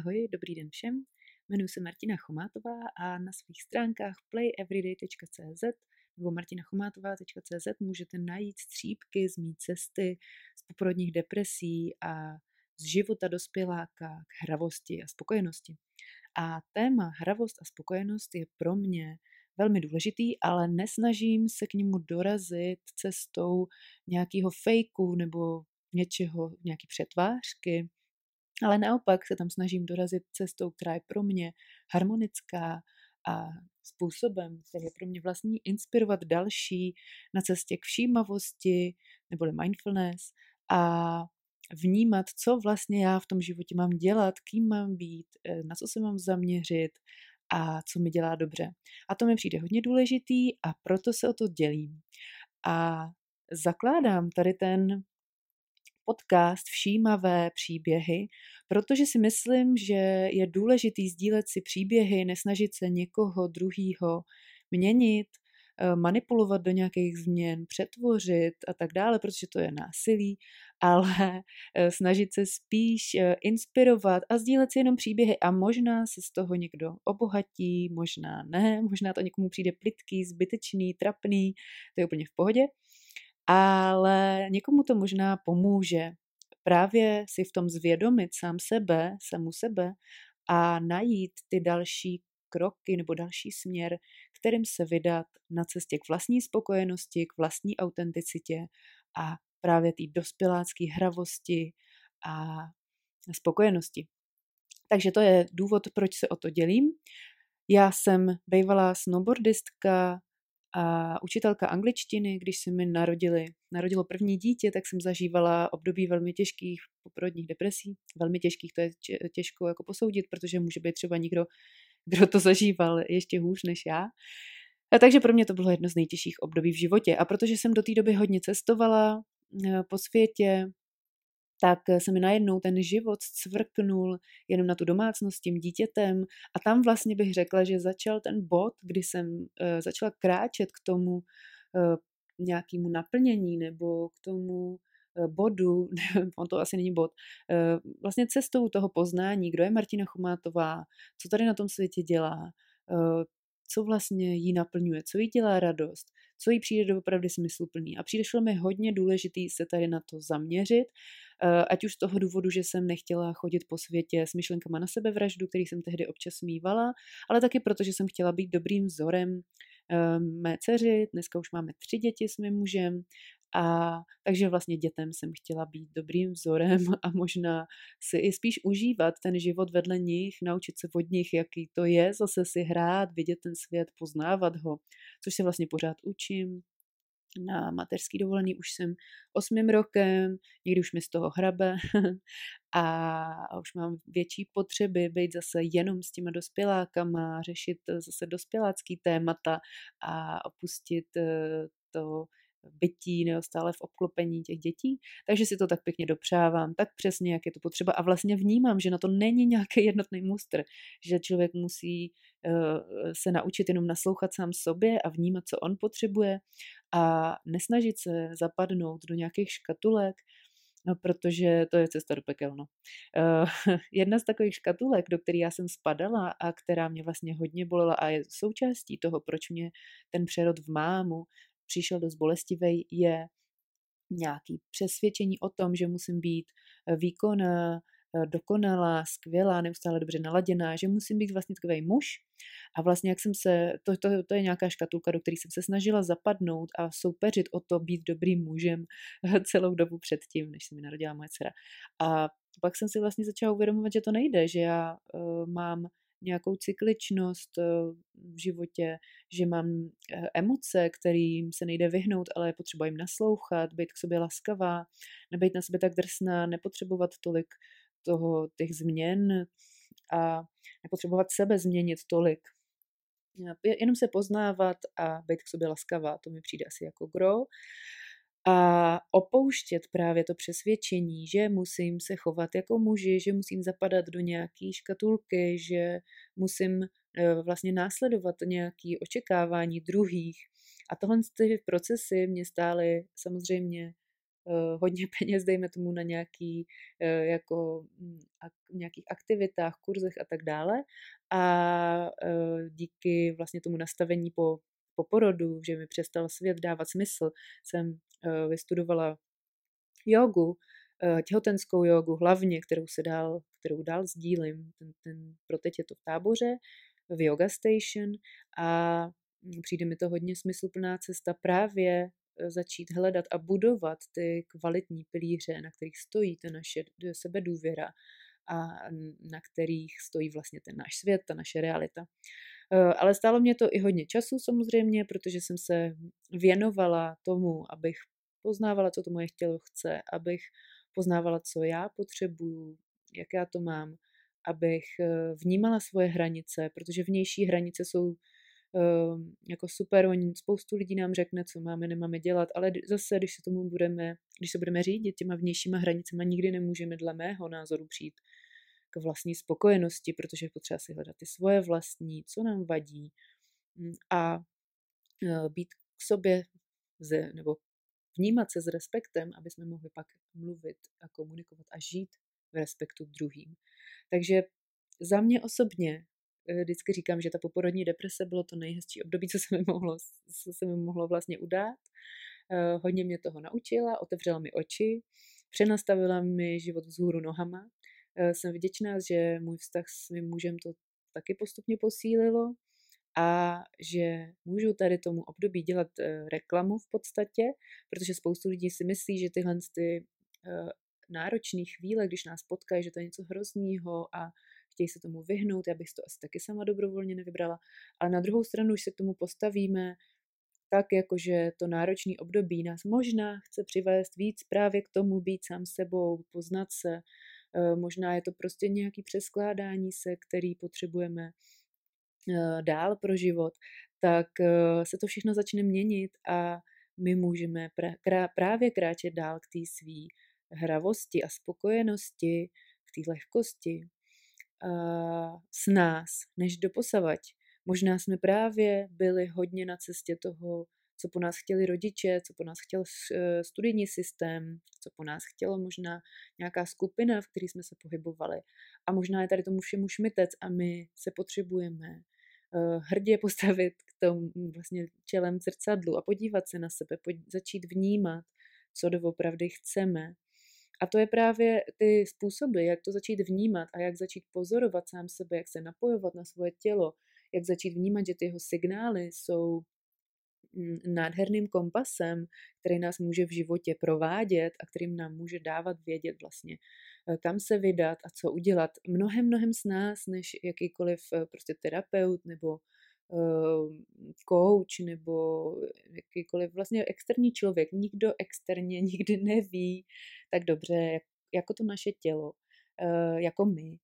Ahoj, dobrý den všem. Jmenuji se Martina Chomátová a na svých stránkách playeveryday.cz nebo martinachomátová.cz můžete najít střípky z mý cesty, z poporodních depresí a z života dospěláka k hravosti a spokojenosti. A téma hravost a spokojenost je pro mě velmi důležitý, ale nesnažím se k němu dorazit cestou nějakého fejku nebo něčeho, nějaký přetvářky, ale naopak se tam snažím dorazit cestou, která je pro mě harmonická a způsobem, který je pro mě vlastní, inspirovat další na cestě k všímavosti neboli mindfulness a vnímat, co vlastně já v tom životě mám dělat, kým mám být, eh, na co se mám zaměřit a co mi dělá dobře. A to mi přijde hodně důležitý a proto se o to dělím. A zakládám tady ten podcast Všímavé příběhy, protože si myslím, že je důležitý sdílet si příběhy, nesnažit se někoho druhýho měnit, eh, manipulovat do nějakých změn, přetvořit a tak dále, protože to je násilí, ale eh, snažit se spíš eh, inspirovat a sdílet si jenom příběhy a možná se z toho někdo obohatí, možná ne, možná to někomu přijde plitký, zbytečný, trapný, to je úplně v pohodě ale někomu to možná pomůže právě si v tom zvědomit sám sebe, samu sebe a najít ty další kroky nebo další směr, kterým se vydat na cestě k vlastní spokojenosti, k vlastní autenticitě a právě té dospělácké hravosti a spokojenosti. Takže to je důvod, proč se o to dělím. Já jsem bývalá snowboardistka, a učitelka angličtiny, když se mi narodili, narodilo první dítě, tak jsem zažívala období velmi těžkých poporodních depresí. Velmi těžkých, to je těžko jako posoudit, protože může být třeba někdo, kdo to zažíval ještě hůř než já. A takže pro mě to bylo jedno z nejtěžších období v životě. A protože jsem do té doby hodně cestovala eh, po světě, tak se mi najednou ten život cvrknul jenom na tu domácnost s tím dítětem a tam vlastně bych řekla, že začal ten bod, kdy jsem uh, začala kráčet k tomu uh, nějakému naplnění nebo k tomu bodu, on to asi není bod, vlastně cestou toho poznání, kdo je Martina Chomátová, co tady na tom světě dělá, co vlastně jí naplňuje, co jí dělá radost, co jí přijde opravdu smysluplný. A přišlo mi hodně důležitý se tady na to zaměřit, eh, ať už z toho důvodu, že jsem nechtěla chodit po světě s myšlenkama na sebevraždu, který jsem tehdy občas mývala, ale taky proto, že jsem chtěla být dobrým vzorem eh, mé dceři, dneska už máme tři děti s mým mužem a takže vlastně dětem jsem chtěla být dobrým vzorem a možná si i spíš užívat ten život vedle nich, naučit se od nich, jaký to je, zase si hrát, vidět ten svět, poznávat ho, což se vlastně pořád učím. Na mateřský dovolený už jsem osmým rokem, někdy už mi z toho hrabe a už mám větší potřeby být zase jenom s těma dospělákama, řešit zase dospělácký témata a opustit eh, to bytí neustále v obklopení těch dětí, takže si to tak pěkně dopřávám, tak přesně, jak je to potřeba a vlastně vnímám, že na to není nějaký jednotný mustr, že člověk musí uh, se naučit jenom naslouchat sám sobě a vnímat, co on potřebuje a nesnažit se zapadnout do nějakých škatulek, No, protože to je cesta do pekel. No. Uh, jedna z takových škatulek, do které já jsem spadala a která mě vlastně hodně bolela a je součástí toho, proč mě ten přerod v mámu přišel dost bolestivý, je nějaký přesvědčení o tom, že musím být eh, výkonná, eh, dokonalá, skvělá, neustále dobře naladěná, že musím být vlastně takový muž. A vlastně jak jsem se, to, to, to je nějaká škatulka, do které jsem se snažila zapadnout a soupeřit o to být dobrým mužem celou dobu předtím, než se mi narodila moje dcera. A pak jsem si vlastně začala uvědomovat, že to nejde, že já uh, mám nějakou cykličnost eh, v životě, že mám eh, emoce, kterým se nejde vyhnout, ale je potřeba jim naslouchat, být k sobě laskavá, nebejt na sebe tak drsná, nepotřebovat tolik toho, těch změn a nepotřebovat sebe změnit tolik. Jenom se poznávat a být k sobě laskavá, to mi přijde asi jako gro a opouštět právě to přesvědčení, že musím se chovat jako muži, že musím zapadat do nějaký škatulky, že musím eh, vlastně následovat nějaké očekávání druhých. A tohle ty procesy mě stály samozřejmě hodně peněz, dejme tomu, na nějaký, jako, mm, nějakých aktivitách, kurzech a tak dále. A díky vlastně tomu nastavení po, po porodu, že mi přestal svět dávat smysl, jsem vystudovala jogu, těhotenskou jogu hlavně, kterou se dál, kterou dál sdílím. Ten, ten, pro teď je to v táboře, v Yoga Station a přijde mi to hodně smysluplná cesta právě e, začít hledat a budovat ty kvalitní pilíře, na kterých stojí ta naše sebedůvěra a na kterých stojí vlastně ten náš svět, ta naše realita. E, ale stálo mě to i hodně času samozřejmě, protože jsem se věnovala tomu, abych poznávala, co to moje tělo chce, abych poznávala, co já potřebuju, jak já to mám, abych e, vnímala svoje hranice, protože vnější hranice jsou Ehm, jako super, oni, spoustu lidí nám řekne, co máme, nemáme dělat, ale zase, když se tomu budeme, když se budeme řídit těma vnějšíma hranicemi, nikdy nemůžeme dle mého názoru přijít k vlastní spokojenosti, protože je potřeba si hledat ty svoje vlastní, co nám vadí mm, a e, být k sobě ze, nebo vnímat se s respektem, aby jsme mohli pak mluvit a komunikovat a žít v respektu k druhým. Takže za mě osobně Eh, vždycky říkám, že ta poporodní deprese bylo to nejhezčí období, co se mi mohlo, co se mi mohlo vlastně udát. Eh, hodně mě toho naučila, otevřela mi oči, přenastavila mi život vzhůru nohama. Eh, jsem vděčná, že můj vztah s mým mužem to taky postupně posílilo a že můžu tady tomu období dělat reklamu v podstatě, protože spoustu lidí si myslí, že tyhle ty náročné chvíle, když nás potkají, že to je něco hroznýho a chtějí se tomu vyhnout, já bych to asi taky sama dobrovolně nevybrala. Ale na druhou stranu, už se k tomu postavíme tak, jakože to náročné období nás možná chce přivést víc právě k tomu být sám sebou, poznat se, eh, možná je to prostě nějaký přeskládání se, který potřebujeme eh, dál pro život, tak eh, se to všechno začne měnit a my můžeme právě kráčet dál k té své hravosti a spokojenosti, k té lehkosti, s nás, než doposavať. Možná jsme právě byli hodně na cestě toho, co po nás chtěli rodiče, co po nás chtěl e, studijní systém, co po nás chtělo možná nějaká skupina, v které jsme se pohybovali. A možná je tady tomu všemu šmitec a my se potřebujeme e, hrdě postavit k tomu vlastně čelem zrcadlu a podívat se na sebe, začít vnímat, co doopravdy chceme, a to je právě ty způsoby, jak to začít vnímat a jak začít pozorovat sám sebe, jak se napojovat na svoje tělo, jak začít vnímat, že ty jeho signály jsou mm, nádherným kompasem, který nás může v životě provádět a kterým nám může dávat vědět vlastně, eh, kam se vydat a co udělat. Mnohem, mnohem s nás, než jakýkoliv eh, prostě terapeut nebo coach nebo jakýkoliv vlastně externí člověk. Nikdo externě nikdy neví tak dobře, jak, jako to naše tělo, jako my,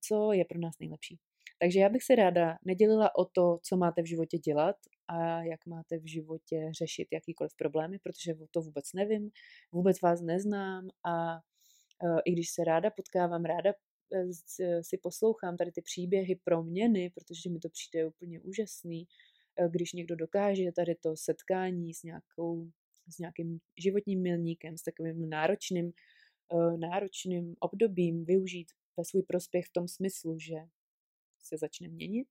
co je pro nás nejlepší. Takže já bych se ráda nedělila o to, co máte v životě dělat a jak máte v životě řešit jakýkoliv problémy, protože to vůbec nevím, vůbec vás neznám a uh, i když se ráda potkávám, ráda Eh, si poslouchám tady ty příběhy proměny, protože mi to přijde úplně úžasný, když někdo dokáže tady to setkání s, nějakou, s nějakým životním milníkem, s takovým náročným, náročným obdobím využít ve svůj prospěch v tom smyslu, že se začne měnit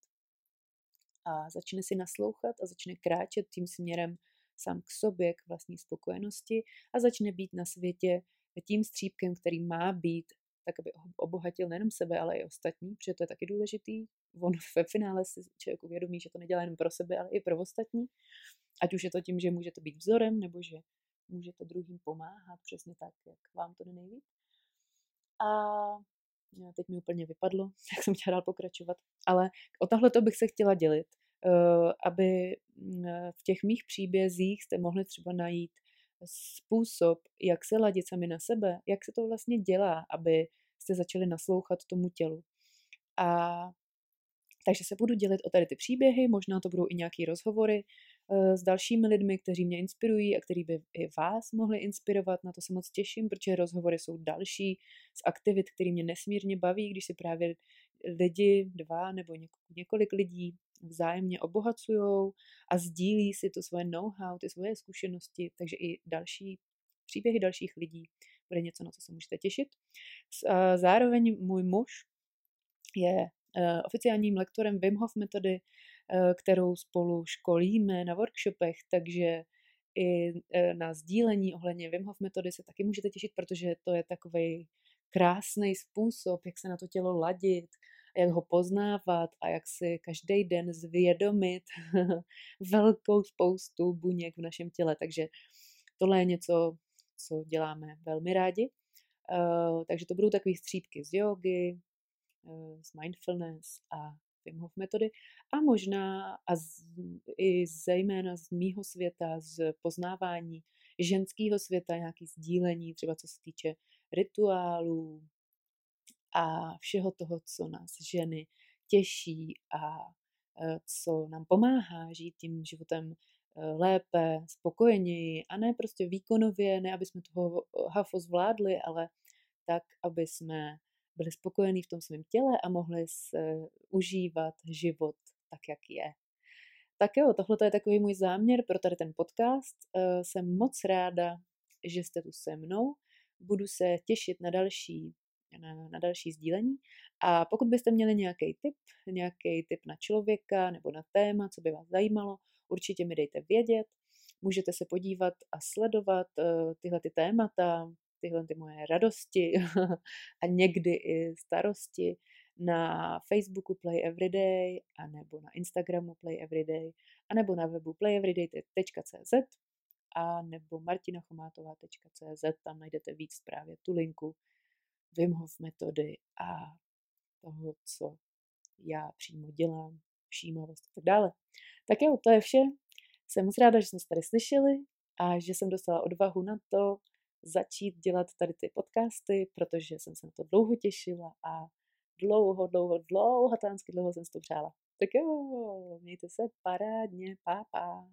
a začne si naslouchat a začne kráčet tím směrem sám k sobě, k vlastní spokojenosti a začne být na světě tím střípkem, který má být tak aby obohatil nejenom sebe, ale i ostatní, protože to je taky důležitý. On ve finále si člověk uvědomí, že to nedělá jenom pro sebe, ale i pro ostatní. Ať už je to tím, že můžete být vzorem, nebo že můžete druhým pomáhat přesně tak, jak vám to nejvíc. A teď mi úplně vypadlo, jak jsem chtěla dál pokračovat. Ale o tohle to bych se chtěla dělit, eh, aby mm, v těch mých příbězích jste mohli třeba najít způsob, jak se ladit sami na sebe, jak se to vlastně dělá, aby jste začali naslouchat tomu tělu. A takže se budu dělit o tady ty příběhy, možná to budou i nějaké rozhovory uh, s dalšími lidmi, kteří mě inspirují a kteří by i vás mohli inspirovat. Na to se moc těším, protože rozhovory jsou další z aktivit, které mě nesmírně baví, když si právě lidi, dva nebo několik lidí vzájemně obohacují a sdílí si to svoje know-how, ty svoje zkušenosti, takže i další příběhy dalších lidí. Bude něco, na co se můžete těšit. Zároveň můj muž je oficiálním lektorem Wim Hof metody, kterou spolu školíme na workshopech, takže i na sdílení ohledně Wim Hof metody se taky můžete těšit, protože to je takový krásný způsob, jak se na to tělo ladit, jak ho poznávat a jak si každý den zvědomit velkou spoustu buněk v našem těle. Takže tohle je něco, co děláme velmi rádi. Uh, takže to budou takové střípky z jogy, uh, z mindfulness a Wim Hof metody a možná a z, i zejména z mýho světa, z poznávání ženského světa, nějaký sdílení, třeba co se týče rituálů a všeho toho, co nás ženy těší a e, co nám pomáhá žít tím životem e, lépe, spokojeněji a ne prostě výkonově, ne aby jsme toho hafo zvládli, ale tak, aby jsme byli spokojení v tom svém těle a mohli se užívat život tak, jak je. Tak jo, tohle je takový můj záměr pro tady ten podcast. E, jsem moc ráda, že jste tu se mnou budu se těšit na další, na, na další sdílení. A pokud byste měli nějaký tip, nějaký tip na člověka nebo na téma, co by vás zajímalo, určitě mi dejte vědět. Můžete se podívat a sledovat uh, tyhle ty témata, tyhle ty moje radosti a někdy i starosti na Facebooku Play Everyday, a nebo na Instagramu Play Everyday, a nebo na webu playeveryday.cz a nebo martinachomátová.cz, tam najdete víc právě tu linku Wim Hof metody a toho, co já přímo dělám, všímavost a tak dále. Tak jo, to je vše. Jsem moc ráda, že jsme se tady slyšeli a že jsem dostala odvahu na to začít dělat tady ty podcasty, protože jsem se na to dlouho těšila a dlouho, dlouho, dlouho, tánsky dlouho jsem si to přála. Tak jo, mějte se parádně, pápa.